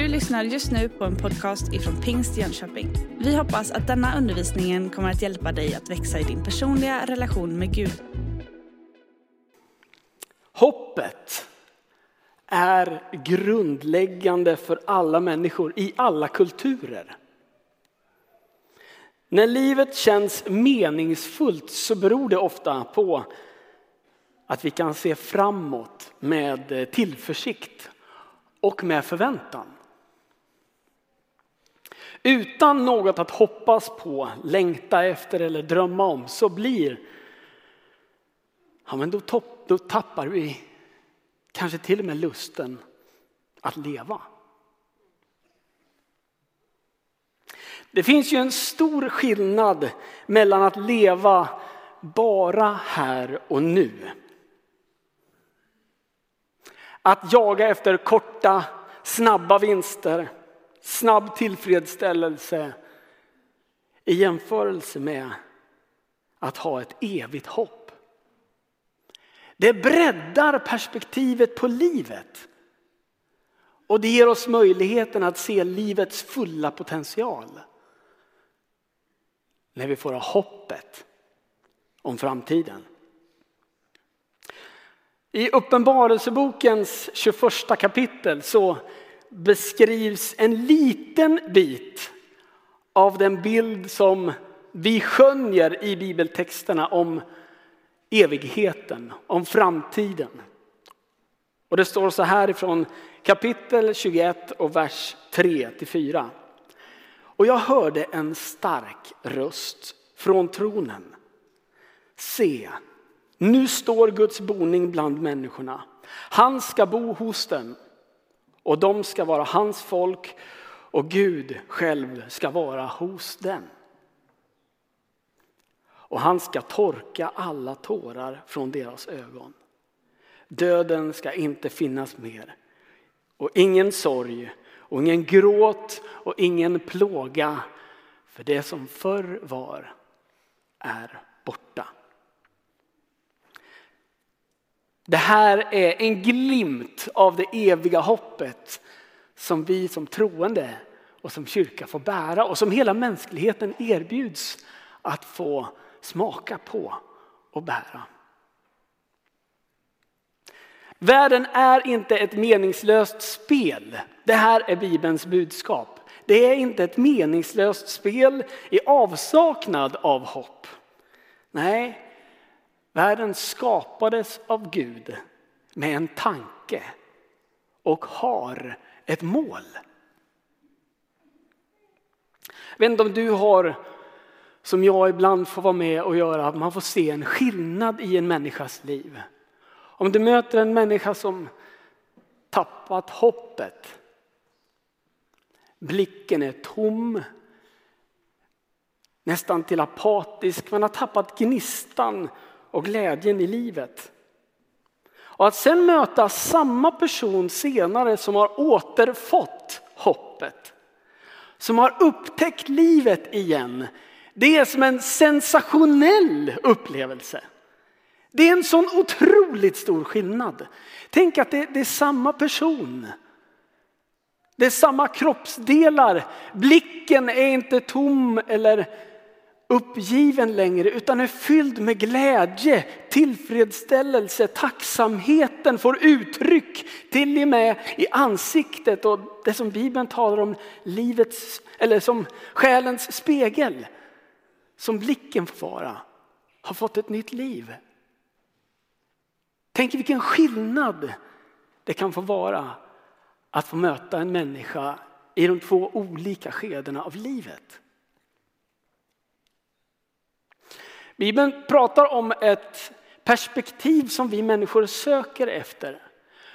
Du lyssnar just nu på en podcast ifrån Pingst Jönköping. Vi hoppas att denna undervisning kommer att hjälpa dig att växa i din personliga relation med Gud. Hoppet är grundläggande för alla människor i alla kulturer. När livet känns meningsfullt så beror det ofta på att vi kan se framåt med tillförsikt och med förväntan. Utan något att hoppas på, längta efter eller drömma om så blir, ja men då, topp, då tappar vi kanske till och med lusten att leva. Det finns ju en stor skillnad mellan att leva bara här och nu. Att jaga efter korta, snabba vinster, snabb tillfredsställelse i jämförelse med att ha ett evigt hopp. Det breddar perspektivet på livet. Och det ger oss möjligheten att se livets fulla potential. När vi får ha hoppet om framtiden. I Uppenbarelsebokens 21 kapitel så beskrivs en liten bit av den bild som vi skönjer i bibeltexterna om evigheten, om framtiden. Och det står så här ifrån kapitel 21 och vers 3 till 4. Och jag hörde en stark röst från tronen. Se, nu står Guds boning bland människorna. Han ska bo hos dem och de ska vara hans folk och Gud själv ska vara hos dem. Och han ska torka alla tårar från deras ögon. Döden ska inte finnas mer och ingen sorg och ingen gråt och ingen plåga för det som förr var är borta. Det här är en glimt av det eviga hoppet som vi som troende och som kyrka får bära och som hela mänskligheten erbjuds att få smaka på och bära. Världen är inte ett meningslöst spel. Det här är Bibelns budskap. Det är inte ett meningslöst spel i avsaknad av hopp. Nej, Världen skapades av Gud med en tanke och har ett mål. Jag vet inte om du har, som jag ibland får vara med och göra, att man får se en skillnad i en människas liv. Om du möter en människa som tappat hoppet, blicken är tom, nästan till apatisk, man har tappat gnistan och glädjen i livet. Och att sen möta samma person senare som har återfått hoppet, som har upptäckt livet igen. Det är som en sensationell upplevelse. Det är en sån otroligt stor skillnad. Tänk att det, det är samma person. Det är samma kroppsdelar. Blicken är inte tom eller uppgiven längre utan är fylld med glädje, tillfredsställelse, tacksamheten får uttryck till och med i ansiktet och det som Bibeln talar om livets eller som själens spegel. Som blicken får vara, har fått ett nytt liv. Tänk vilken skillnad det kan få vara att få möta en människa i de två olika skedena av livet. Bibeln pratar om ett perspektiv som vi människor söker efter.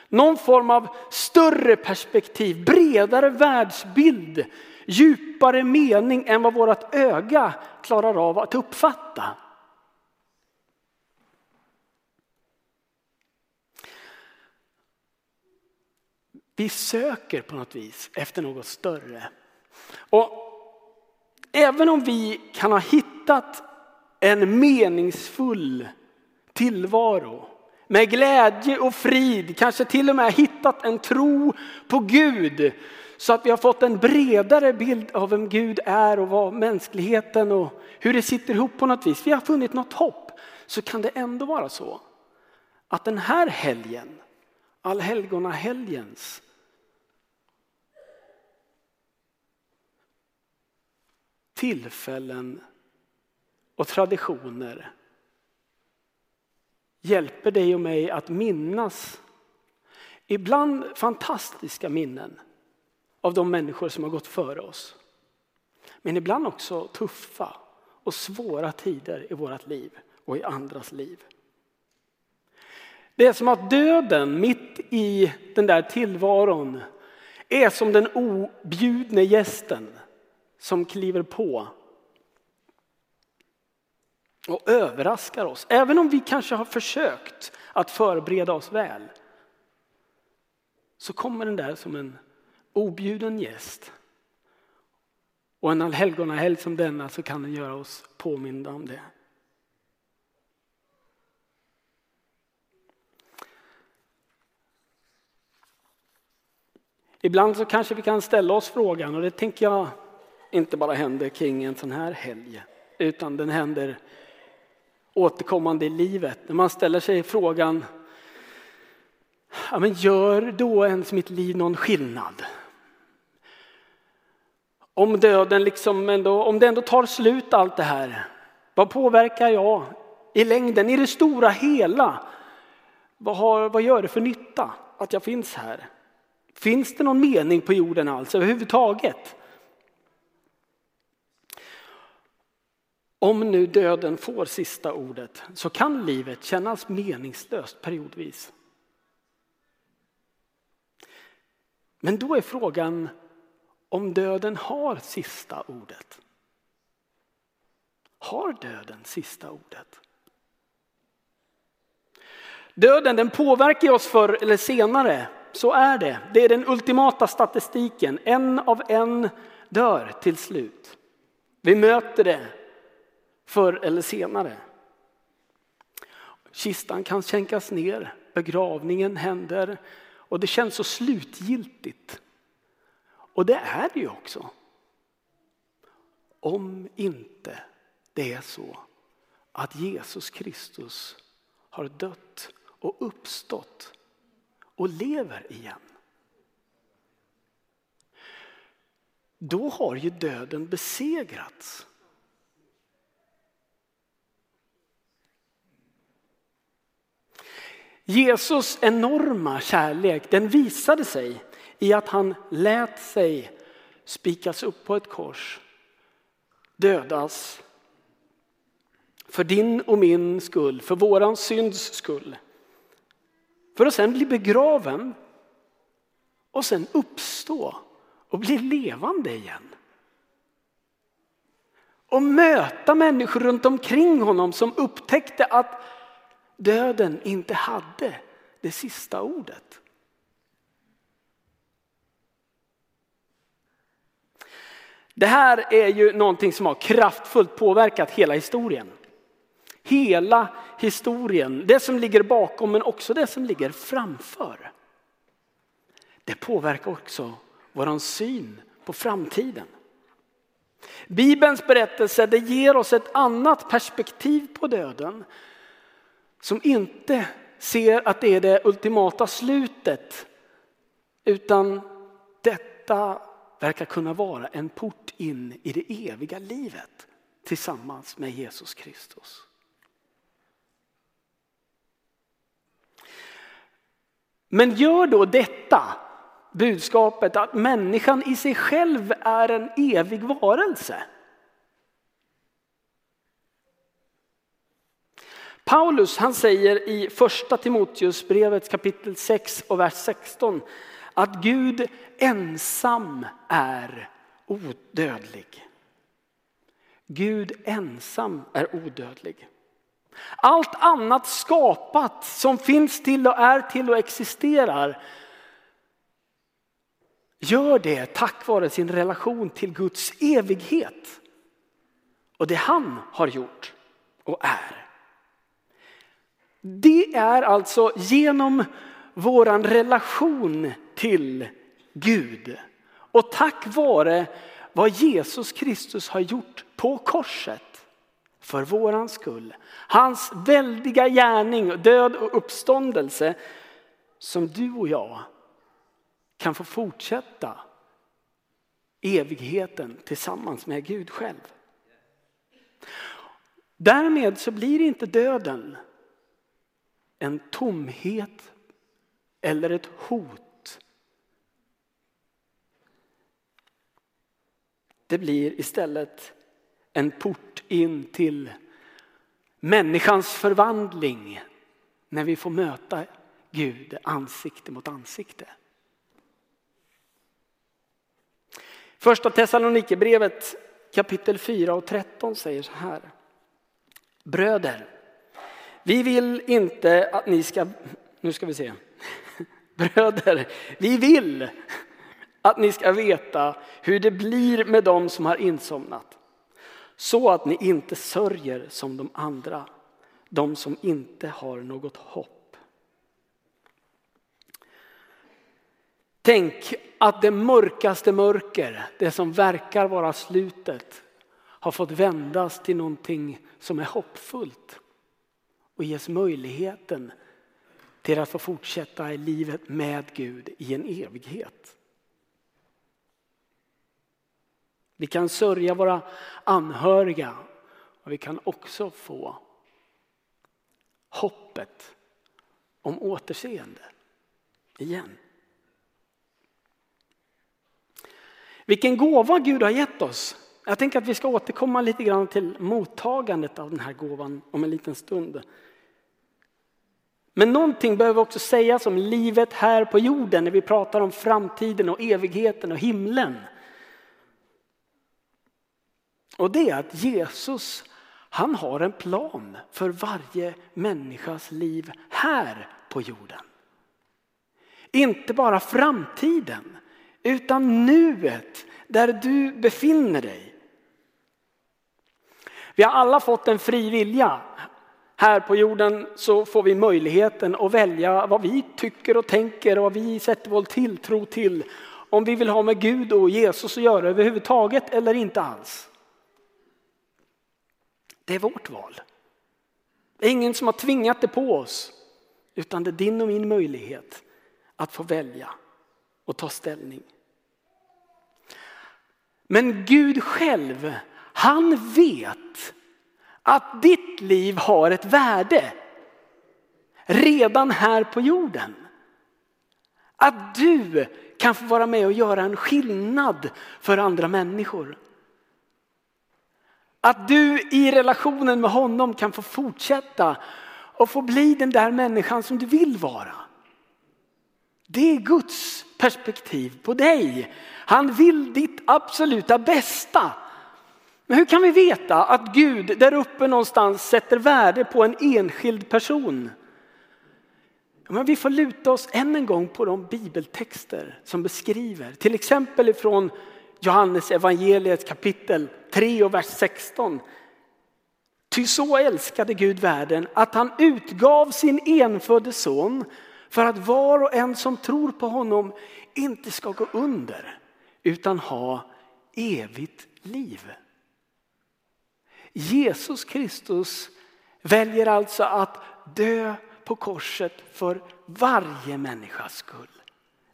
Någon form av större perspektiv, bredare världsbild, djupare mening än vad vårt öga klarar av att uppfatta. Vi söker på något vis efter något större. Och även om vi kan ha hittat en meningsfull tillvaro. Med glädje och frid, kanske till och med hittat en tro på Gud Så att vi har fått en bredare bild av vem Gud är och vad mänskligheten och hur det sitter ihop på något vis. Vi har funnit något hopp. Så kan det ändå vara så att den här helgen, allhelgonahelgens tillfällen och traditioner hjälper dig och mig att minnas ibland fantastiska minnen av de människor som har gått före oss. Men ibland också tuffa och svåra tider i vårt liv och i andras liv. Det är som att döden mitt i den där tillvaron är som den objudne gästen som kliver på och överraskar oss. Även om vi kanske har försökt att förbereda oss väl så kommer den där som en objuden gäst. Och en allhelgonahelg som denna så kan den göra oss påminda om det. Ibland så kanske vi kan ställa oss frågan, och det tänker jag inte bara händer kring en sån här helg, utan den händer återkommande i livet. När man ställer sig frågan, ja, men gör då ens mitt liv någon skillnad? Om döden liksom ändå, om det ändå tar slut allt det här, vad påverkar jag i längden, i det stora hela? Vad, har, vad gör det för nytta att jag finns här? Finns det någon mening på jorden alls överhuvudtaget? Om nu döden får sista ordet så kan livet kännas meningslöst periodvis. Men då är frågan om döden har sista ordet. Har döden sista ordet? Döden den påverkar oss förr eller senare, så är det. Det är den ultimata statistiken. En av en dör till slut. Vi möter det förr eller senare. Kistan kan sänkas ner, begravningen händer och det känns så slutgiltigt. Och det är det ju också. Om inte det är så att Jesus Kristus har dött och uppstått och lever igen. Då har ju döden besegrats. Jesus enorma kärlek den visade sig i att han lät sig spikas upp på ett kors, dödas för din och min skull, för våran synds skull. För att sen bli begraven och sen uppstå och bli levande igen. Och möta människor runt omkring honom som upptäckte att döden inte hade det sista ordet. Det här är ju någonting som har kraftfullt påverkat hela historien. Hela historien, det som ligger bakom men också det som ligger framför. Det påverkar också vår syn på framtiden. Bibelns berättelse det ger oss ett annat perspektiv på döden som inte ser att det är det ultimata slutet utan detta verkar kunna vara en port in i det eviga livet tillsammans med Jesus Kristus. Men gör då detta budskapet att människan i sig själv är en evig varelse. Paulus han säger i första Timoteusbrevet kapitel 6 och vers 16 att Gud ensam är odödlig. Gud ensam är odödlig. Allt annat skapat som finns till och är till och existerar gör det tack vare sin relation till Guds evighet och det han har gjort och är. Det är alltså genom våran relation till Gud Och tack vare vad Jesus Kristus har gjort på korset för våran skull. Hans väldiga gärning, död och uppståndelse som du och jag kan få fortsätta evigheten tillsammans med Gud själv. Därmed så blir inte döden en tomhet eller ett hot. Det blir istället en port in till människans förvandling när vi får möta Gud ansikte mot ansikte. Första Thessalonikerbrevet kapitel 4 och 13 säger så här. Bröder, vi vill inte att ni ska, nu ska vi se. Bröder, vi vill att ni ska veta hur det blir med dem som har insomnat. Så att ni inte sörjer som de andra, de som inte har något hopp. Tänk att det mörkaste mörker, det som verkar vara slutet, har fått vändas till någonting som är hoppfullt och ges möjligheten till att få fortsätta i livet med Gud i en evighet. Vi kan sörja våra anhöriga och vi kan också få hoppet om återseende igen. Vilken gåva Gud har gett oss. Jag tänker att vi ska återkomma lite grann till mottagandet av den här gåvan om en liten stund. Men någonting behöver också sägas om livet här på jorden när vi pratar om framtiden och evigheten och himlen. Och det är att Jesus, han har en plan för varje människas liv här på jorden. Inte bara framtiden, utan nuet där du befinner dig. Vi har alla fått en fri vilja. Här på jorden så får vi möjligheten att välja vad vi tycker och tänker och vad vi sätter vår tilltro till. Om vi vill ha med Gud och Jesus att göra överhuvudtaget eller inte alls. Det är vårt val. Det är ingen som har tvingat det på oss. Utan det är din och min möjlighet att få välja och ta ställning. Men Gud själv, han vet att ditt liv har ett värde redan här på jorden. Att du kan få vara med och göra en skillnad för andra människor. Att du i relationen med honom kan få fortsätta och få bli den där människan som du vill vara. Det är Guds perspektiv på dig. Han vill ditt absoluta bästa. Men hur kan vi veta att Gud där uppe någonstans sätter värde på en enskild person? Men vi får luta oss än en gång på de bibeltexter som beskriver, till exempel ifrån Johannes evangeliet kapitel 3 och vers 16. Ty så älskade Gud världen att han utgav sin enfödde son för att var och en som tror på honom inte ska gå under utan ha evigt liv. Jesus Kristus väljer alltså att dö på korset för varje människas skull.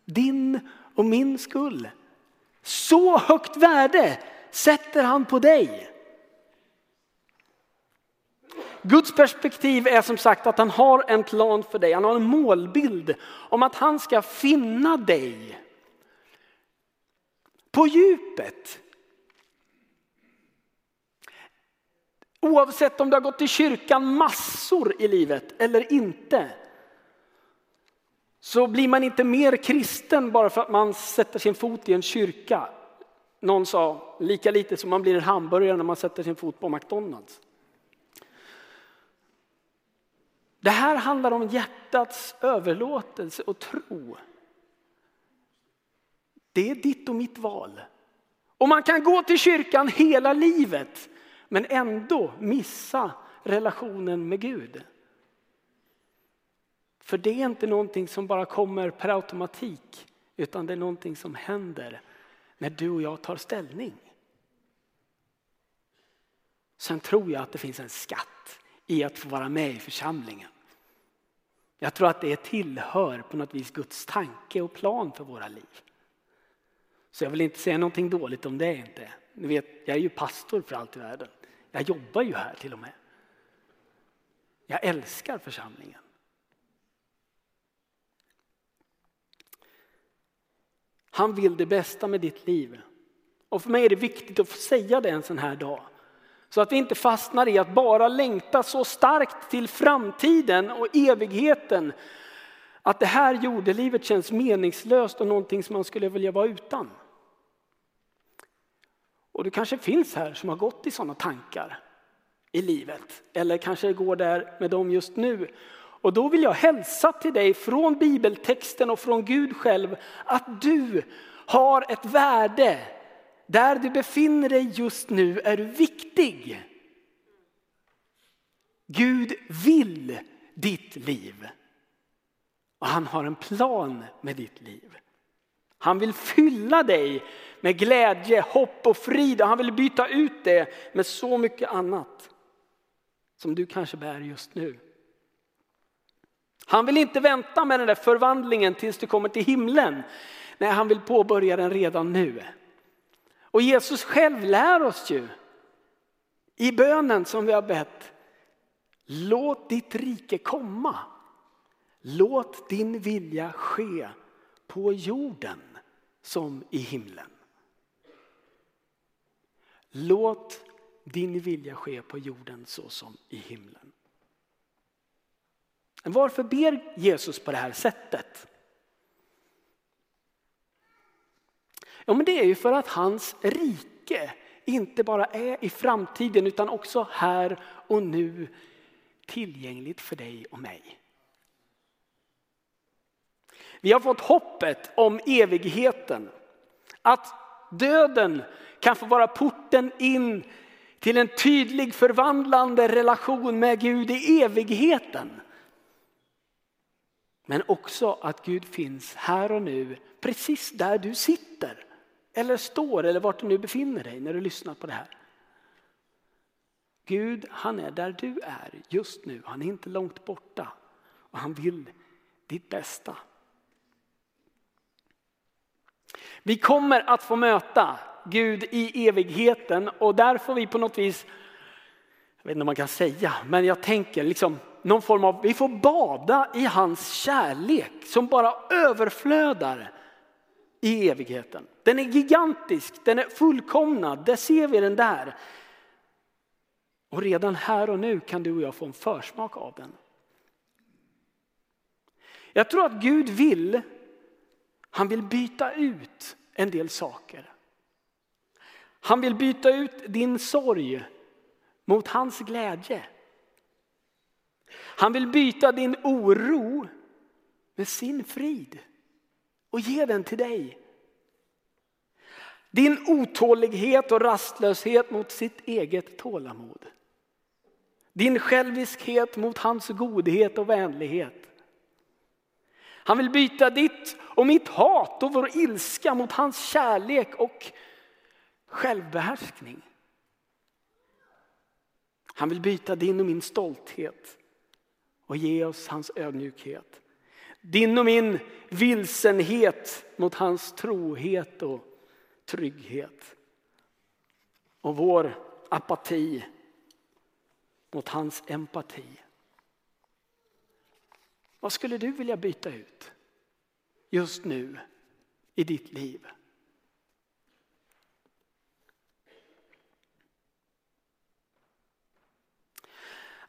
Din och min skull. Så högt värde sätter han på dig. Guds perspektiv är som sagt att han har en plan för dig. Han har en målbild om att han ska finna dig. På djupet. Oavsett om du har gått i kyrkan massor i livet eller inte. Så blir man inte mer kristen bara för att man sätter sin fot i en kyrka. Någon sa lika lite som man blir en hamburgare när man sätter sin fot på McDonalds. Det här handlar om hjärtats överlåtelse och tro. Det är ditt och mitt val. Och man kan gå till kyrkan hela livet men ändå missa relationen med Gud. För det är inte någonting som bara kommer per automatik utan det är någonting som händer när du och jag tar ställning. Sen tror jag att det finns en skatt i att få vara med i församlingen. Jag tror att det tillhör på något vis Guds tanke och plan för våra liv. Så jag vill inte säga någonting dåligt om det inte. Ni vet, jag är ju pastor för allt i världen. Jag jobbar ju här till och med. Jag älskar församlingen. Han vill det bästa med ditt liv. Och för mig är det viktigt att få säga det en sån här dag. Så att vi inte fastnar i att bara längta så starkt till framtiden och evigheten. Att det här jordelivet känns meningslöst och någonting som man skulle vilja vara utan. Och du kanske finns här som har gått i sådana tankar i livet. Eller kanske går där med dem just nu. Och då vill jag hälsa till dig från bibeltexten och från Gud själv att du har ett värde. Där du befinner dig just nu är du viktig. Gud vill ditt liv. Och han har en plan med ditt liv. Han vill fylla dig med glädje, hopp och frid han vill byta ut det med så mycket annat som du kanske bär just nu. Han vill inte vänta med den där förvandlingen tills du kommer till himlen. Nej, han vill påbörja den redan nu. Och Jesus själv lär oss ju i bönen som vi har bett. Låt ditt rike komma. Låt din vilja ske på jorden som i himlen. Låt din vilja ske på jorden så som i himlen. Varför ber Jesus på det här sättet? Ja, men det är ju för att hans rike inte bara är i framtiden utan också här och nu tillgängligt för dig och mig. Vi har fått hoppet om evigheten. Att döden kan få vara porten in till en tydlig förvandlande relation med Gud i evigheten. Men också att Gud finns här och nu, precis där du sitter. Eller står eller vart du nu befinner dig när du lyssnar på det här. Gud han är där du är just nu, han är inte långt borta. Och han vill ditt bästa. Vi kommer att få möta Gud i evigheten och där får vi på något vis, jag vet inte om man kan säga, men jag tänker liksom någon form av, vi får bada i hans kärlek som bara överflödar i evigheten. Den är gigantisk, den är fullkomnad, där ser vi den där. Och redan här och nu kan du och jag få en försmak av den. Jag tror att Gud vill, han vill byta ut en del saker. Han vill byta ut din sorg mot hans glädje. Han vill byta din oro med sin frid och ge den till dig. Din otålighet och rastlöshet mot sitt eget tålamod. Din själviskhet mot hans godhet och vänlighet. Han vill byta ditt och mitt hat och vår ilska mot hans kärlek och självbehärskning. Han vill byta din och min stolthet och ge oss hans ödmjukhet. Din och min vilsenhet mot hans trohet och trygghet. Och vår apati mot hans empati. Vad skulle du vilja byta ut just nu i ditt liv?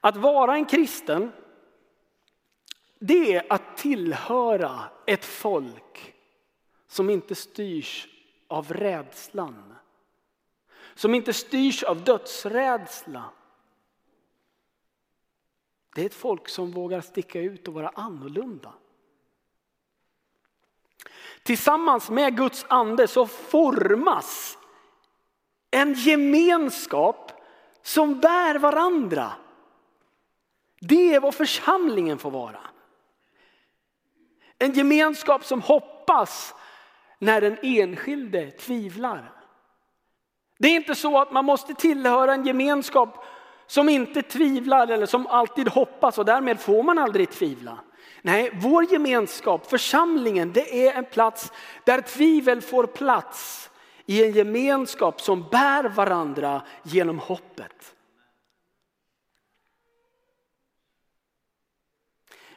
Att vara en kristen, det är att tillhöra ett folk som inte styrs av rädslan. Som inte styrs av dödsrädsla. Det är ett folk som vågar sticka ut och vara annorlunda. Tillsammans med Guds ande så formas en gemenskap som bär varandra. Det är vad församlingen får vara. En gemenskap som hoppas när den enskilde tvivlar. Det är inte så att man måste tillhöra en gemenskap som inte tvivlar eller som alltid hoppas och därmed får man aldrig tvivla. Nej, vår gemenskap, församlingen, det är en plats där tvivel får plats i en gemenskap som bär varandra genom hoppet.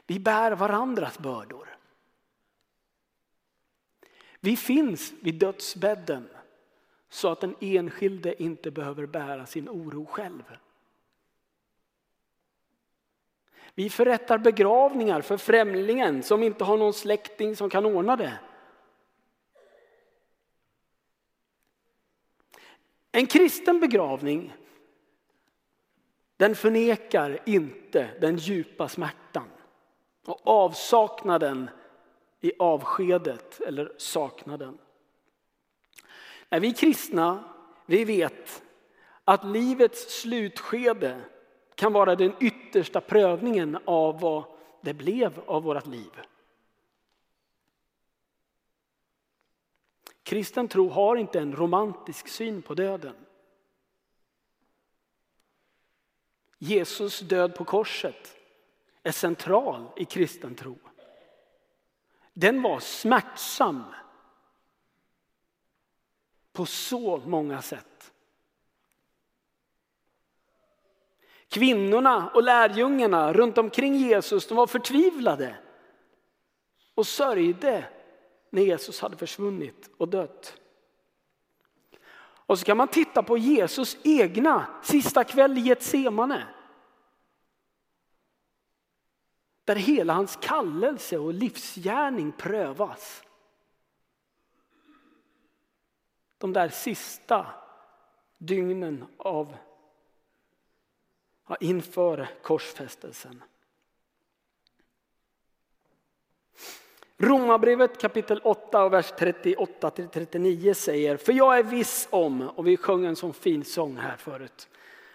Vi bär varandras bördor. Vi finns vid dödsbädden så att den enskilde inte behöver bära sin oro själv. Vi förrättar begravningar för främlingen som inte har någon släkting som kan ordna det. En kristen begravning den förnekar inte den djupa smärtan och avsaknaden i avskedet eller saknaden. När vi kristna, vi vet att livets slutskede kan vara den yttersta prövningen av vad det blev av vårt liv. Kristen tro har inte en romantisk syn på döden. Jesus död på korset är central i kristen tro. Den var smärtsam på så många sätt. Kvinnorna och lärjungarna runt omkring Jesus de var förtvivlade och sörjde när Jesus hade försvunnit och dött. Och så kan man titta på Jesus egna sista kväll i Getsemane. Där hela hans kallelse och livsgärning prövas. De där sista dygnen av inför korsfästelsen. Romarbrevet kapitel 8 och vers 38-39 säger, för jag är viss om, och vi sjöng en sån fin sång här förut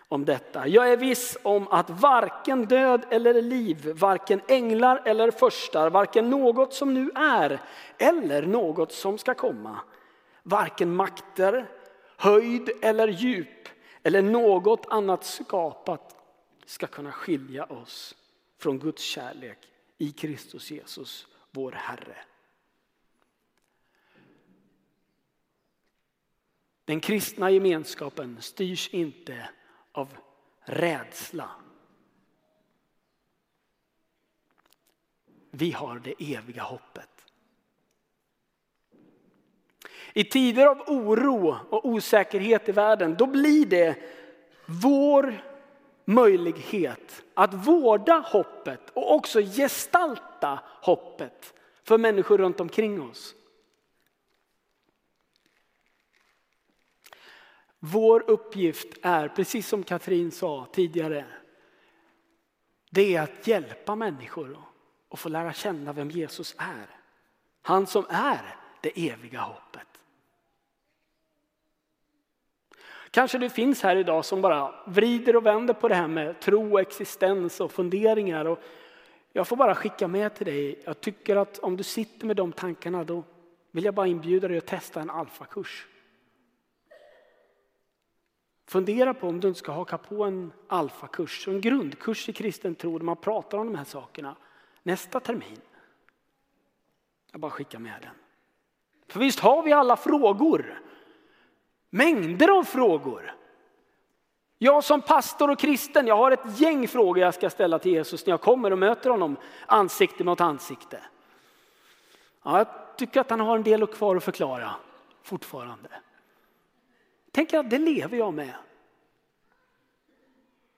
om detta. Jag är viss om att varken död eller liv, varken änglar eller förstar, varken något som nu är eller något som ska komma, varken makter, höjd eller djup eller något annat skapat ska kunna skilja oss från Guds kärlek i Kristus Jesus, vår Herre. Den kristna gemenskapen styrs inte av rädsla. Vi har det eviga hoppet. I tider av oro och osäkerhet i världen, då blir det vår möjlighet att vårda hoppet och också gestalta hoppet för människor runt omkring oss. Vår uppgift är, precis som Katrin sa tidigare, det är att hjälpa människor att få lära känna vem Jesus är. Han som är det eviga hoppet. Kanske du finns här idag som bara vrider och vänder på det här med tro, existens och funderingar. Och jag får bara skicka med till dig, jag tycker att om du sitter med de tankarna då vill jag bara inbjuda dig att testa en alfakurs. Fundera på om du inte ska haka på en alfakurs, en grundkurs i kristen tro där man pratar om de här sakerna nästa termin. Jag bara skickar med den. För visst har vi alla frågor. Mängder av frågor. Jag som pastor och kristen, jag har ett gäng frågor jag ska ställa till Jesus när jag kommer och möter honom ansikte mot ansikte. Ja, jag tycker att han har en del kvar att förklara fortfarande. Tänker att det lever jag med.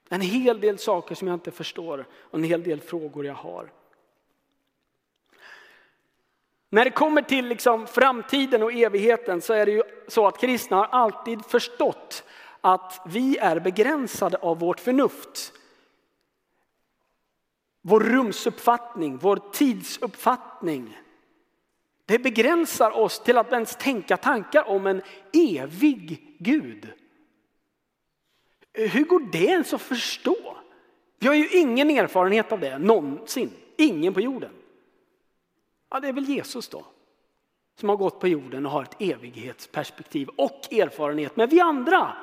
En hel del saker som jag inte förstår och en hel del frågor jag har. När det kommer till liksom framtiden och evigheten så är det ju så att kristna har alltid förstått att vi är begränsade av vårt förnuft. Vår rumsuppfattning, vår tidsuppfattning. Det begränsar oss till att ens tänka tankar om en evig Gud. Hur går det ens att förstå? Vi har ju ingen erfarenhet av det någonsin, ingen på jorden. Ja, det är väl Jesus då. som har gått på jorden och har ett evighetsperspektiv och erfarenhet. Men vi andra,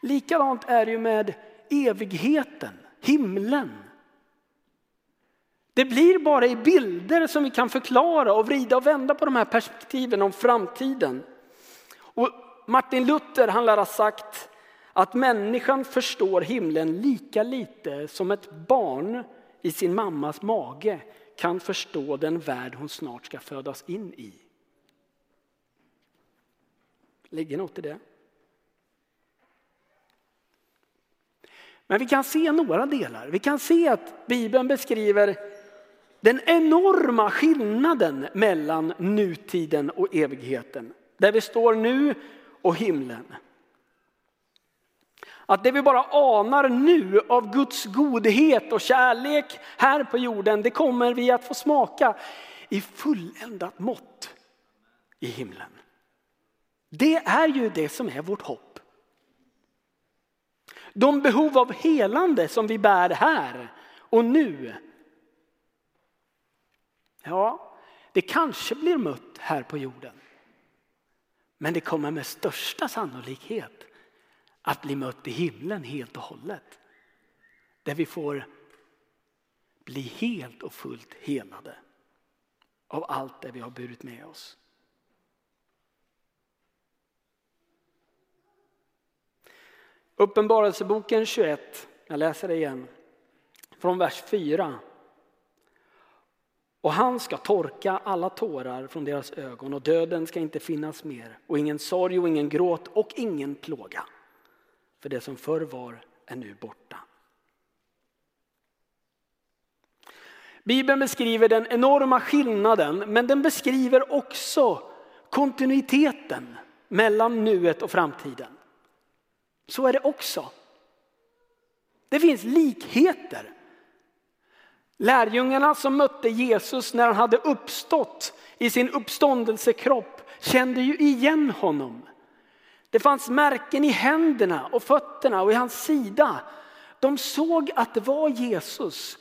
likadant är det ju med evigheten, himlen. Det blir bara i bilder som vi kan förklara och vrida och vända på de här perspektiven om framtiden. Och Martin Luther han lär ha sagt att människan förstår himlen lika lite som ett barn i sin mammas mage kan förstå den värld hon snart ska födas in i. Ligger något i det? Men vi kan se några delar. Vi kan se att Bibeln beskriver den enorma skillnaden mellan nutiden och evigheten. Där vi står nu och himlen. Att det vi bara anar nu av Guds godhet och kärlek här på jorden, det kommer vi att få smaka i fulländat mått i himlen. Det är ju det som är vårt hopp. De behov av helande som vi bär här och nu. Ja, det kanske blir mött här på jorden. Men det kommer med största sannolikhet att bli mött i himlen helt och hållet. Där vi får bli helt och fullt helade av allt det vi har burit med oss. Uppenbarelseboken 21, jag läser det igen, från vers 4. Och han ska torka alla tårar från deras ögon och döden ska inte finnas mer och ingen sorg och ingen gråt och ingen plåga. För det som förr var är nu borta. Bibeln beskriver den enorma skillnaden men den beskriver också kontinuiteten mellan nuet och framtiden. Så är det också. Det finns likheter. Lärjungarna som mötte Jesus när han hade uppstått i sin uppståndelsekropp kände ju igen honom. Det fanns märken i händerna och fötterna och i hans sida. De såg att det var Jesus.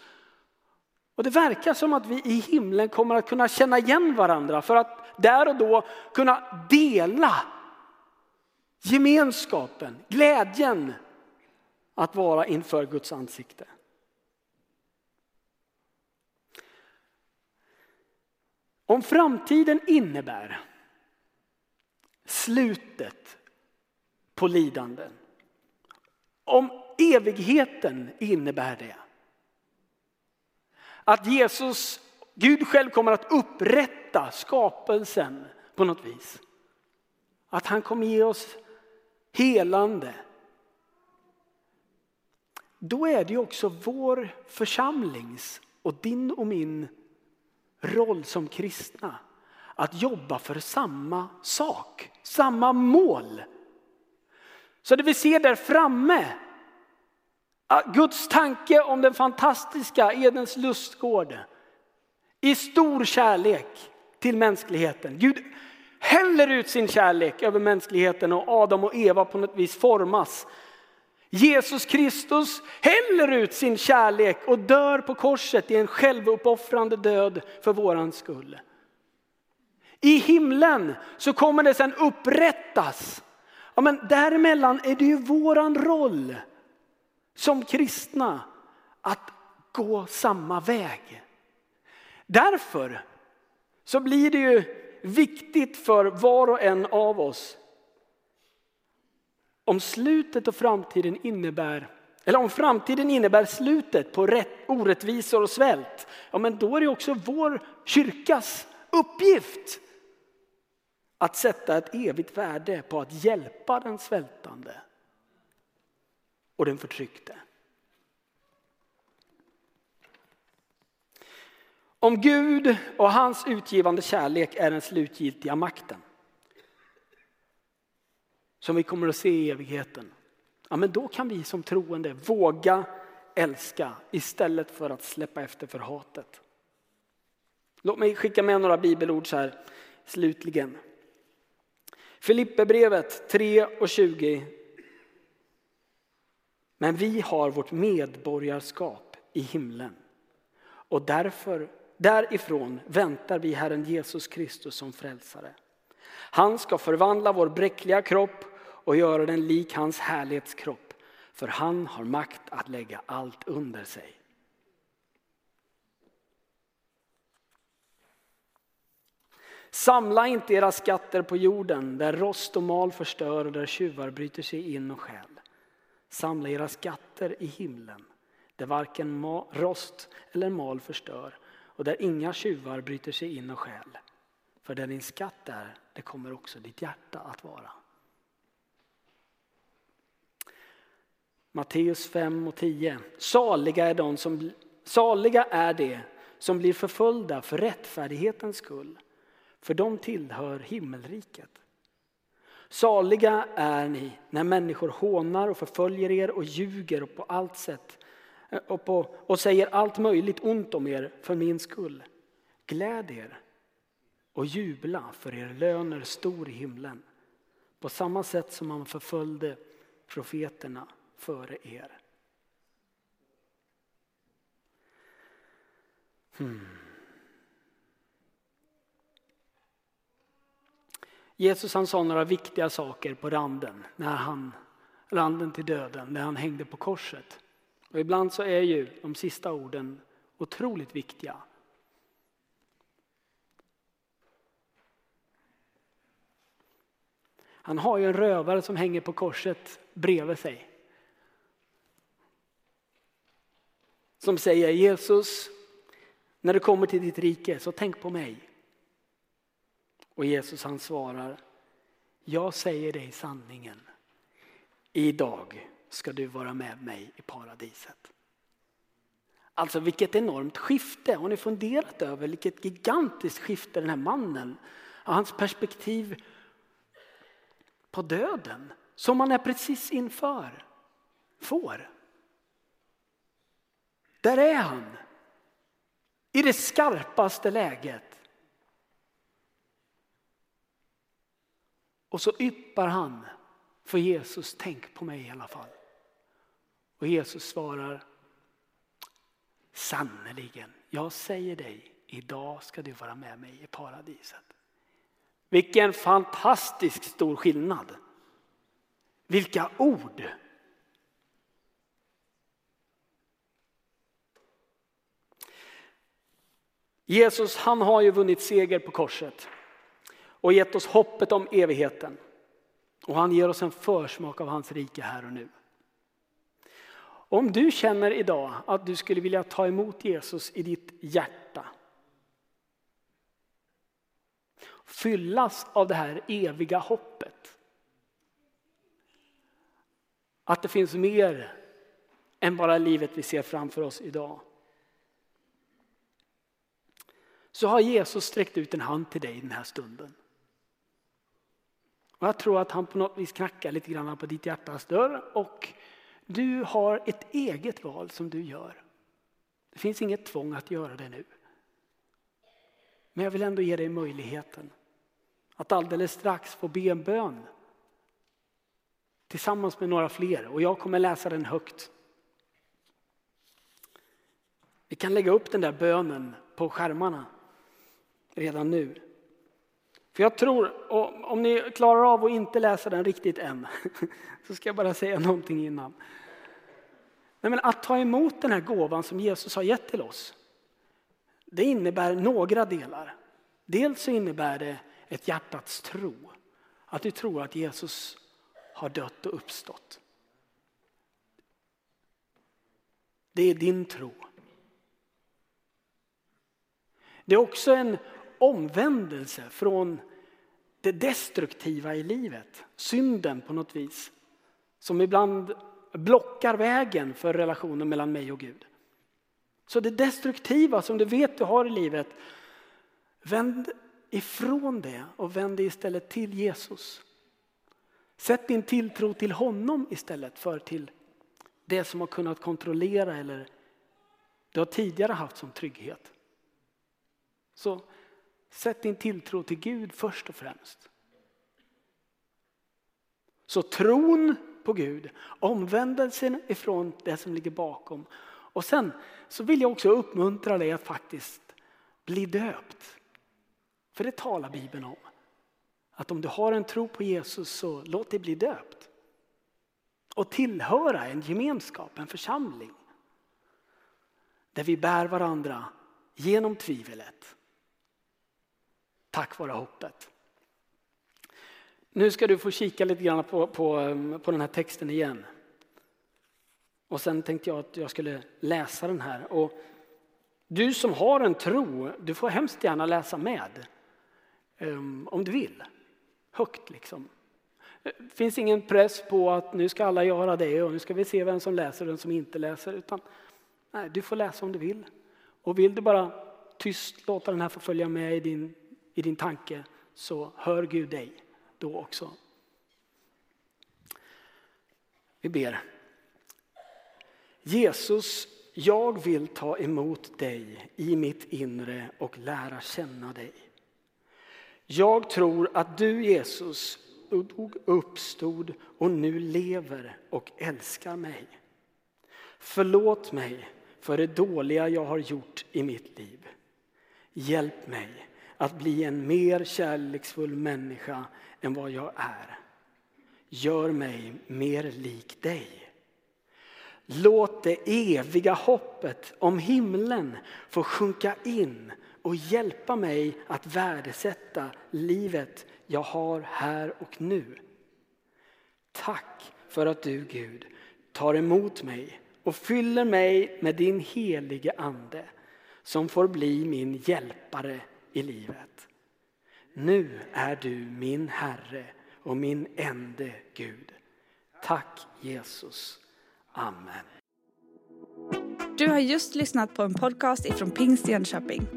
Och det verkar som att vi i himlen kommer att kunna känna igen varandra för att där och då kunna dela gemenskapen, glädjen att vara inför Guds ansikte. Om framtiden innebär slutet på lidanden. Om evigheten innebär det att Jesus, Gud själv kommer att upprätta skapelsen på något vis. Att han kommer ge oss helande. Då är det också vår församlings och din och min roll som kristna att jobba för samma sak, samma mål. Så det vi ser där framme, Guds tanke om den fantastiska Edens lustgård i stor kärlek till mänskligheten. Gud häller ut sin kärlek över mänskligheten och Adam och Eva på något vis formas. Jesus Kristus häller ut sin kärlek och dör på korset i en självuppoffrande död för våran skull. I himlen så kommer det sen upprättas Ja, men däremellan är det ju våran roll som kristna att gå samma väg. Därför så blir det ju viktigt för var och en av oss om slutet och framtiden innebär eller om framtiden innebär slutet på rätt, orättvisor och svält, ja men då är det också vår kyrkas uppgift att sätta ett evigt värde på att hjälpa den svältande och den förtryckte. Om Gud och hans utgivande kärlek är den slutgiltiga makten som vi kommer att se i evigheten, ja, men då kan vi som troende våga älska istället för att släppa efter för hatet. Låt mig skicka med några bibelord så här slutligen. Filipperbrevet 3 och 20. Men vi har vårt medborgarskap i himlen och därför Därifrån väntar vi Herren Jesus Kristus som frälsare. Han ska förvandla vår bräckliga kropp och göra den lik hans härlighetskropp. För han har makt att lägga allt under sig. Samla inte era skatter på jorden där rost och mal förstör och där tjuvar bryter sig in och stjäl. Samla era skatter i himlen där varken rost eller mal förstör och där inga tjuvar bryter sig in och stjäl. För där din skatt är, det kommer också ditt hjärta att vara. Matteus 5 och 10. Saliga är, de som, saliga är de som blir förföljda för rättfärdighetens skull, för de tillhör himmelriket. Saliga är ni när människor hånar och förföljer er och ljuger och på allt sätt eh, och, på, och säger allt möjligt ont om er för min skull. Gläd er och jubla för er lön är stor i himlen. På samma sätt som man förföljde profeterna före er. Hmm. Jesus han sa några viktiga saker på randen, när han, randen till döden, när han hängde på korset. Och ibland så är ju de sista orden otroligt viktiga. Han har ju en rövare som hänger på korset bredvid sig. Som säger Jesus, när du kommer till ditt rike så tänk på mig. Och Jesus han svarar, jag säger dig sanningen. Idag ska du vara med mig i paradiset. Alltså vilket enormt skifte. Har ni funderat över vilket gigantiskt skifte den här mannen, hans perspektiv på döden som man är precis inför får. Där är han. I det skarpaste läget. Och så yppar han för Jesus, tänk på mig i alla fall. Och Jesus svarar, sannerligen, jag säger dig, idag ska du vara med mig i paradiset. Vilken fantastisk stor skillnad. Vilka ord. Jesus han har ju vunnit seger på korset och gett oss hoppet om evigheten. Och han ger oss en försmak av hans rike här och nu. Om du känner idag att du skulle vilja ta emot Jesus i ditt hjärta. Fyllas av det här eviga hoppet. Att det finns mer än bara livet vi ser framför oss idag. Så har Jesus sträckt ut en hand till dig den här stunden. Och jag tror att han på något vis knackar lite grann på ditt hjärtas dörr och du har ett eget val som du gör. Det finns inget tvång att göra det nu. Men jag vill ändå ge dig möjligheten att alldeles strax få be en bön tillsammans med några fler och jag kommer läsa den högt. Vi kan lägga upp den där bönen på skärmarna redan nu. För jag tror, om ni klarar av att inte läsa den riktigt än, så ska jag bara säga någonting innan. Nej, men att ta emot den här gåvan som Jesus har gett till oss, det innebär några delar. Dels så innebär det ett hjärtats tro, att du tror att Jesus har dött och uppstått. Det är din tro. Det är också en omvändelse från det destruktiva i livet, synden på något vis, som ibland blockar vägen för relationen mellan mig och Gud. Så det destruktiva som du vet du har i livet, vänd ifrån det och vänd dig istället till Jesus. Sätt din tilltro till honom istället för till det som har kunnat kontrollera eller du har tidigare haft som trygghet. Så sätt din tilltro till Gud först och främst. Så tron på Gud, omvändelsen ifrån det som ligger bakom. Och sen så vill jag också uppmuntra dig att faktiskt bli döpt. För det talar Bibeln om. Att om du har en tro på Jesus så låt dig bli döpt. Och tillhöra en gemenskap, en församling. Där vi bär varandra genom tvivelet. Tack vare hoppet. Nu ska du få kika lite grann på, på, på den här texten igen. Och sen tänkte jag att jag skulle läsa den här. Och du som har en tro, du får hemskt gärna läsa med. Um, om du vill. Högt liksom. Det finns ingen press på att nu ska alla göra det och nu ska vi se vem som läser och vem som inte läser. Utan nej, du får läsa om du vill. Och vill du bara tyst låta den här få följa med i din, i din tanke så hör Gud dig då också. Vi ber. Jesus, jag vill ta emot dig i mitt inre och lära känna dig. Jag tror att du Jesus uppstod och nu lever och älskar mig. Förlåt mig för det dåliga jag har gjort i mitt liv. Hjälp mig att bli en mer kärleksfull människa än vad jag är. Gör mig mer lik dig. Låt det eviga hoppet om himlen få sjunka in och hjälpa mig att värdesätta livet jag har här och nu. Tack för att du Gud tar emot mig och fyller mig med din helige ande som får bli min hjälpare i livet. Nu är du min Herre och min ende Gud. Tack Jesus. Amen. Du har just lyssnat på en podcast ifrån Pingst Jönköping.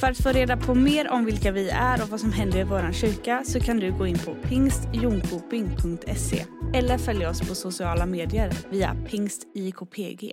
För att få reda på mer om vilka vi är och vad som händer i vår kyrka så kan du gå in på pingstjonkoping.se eller följa oss på sociala medier via pingstjkpg.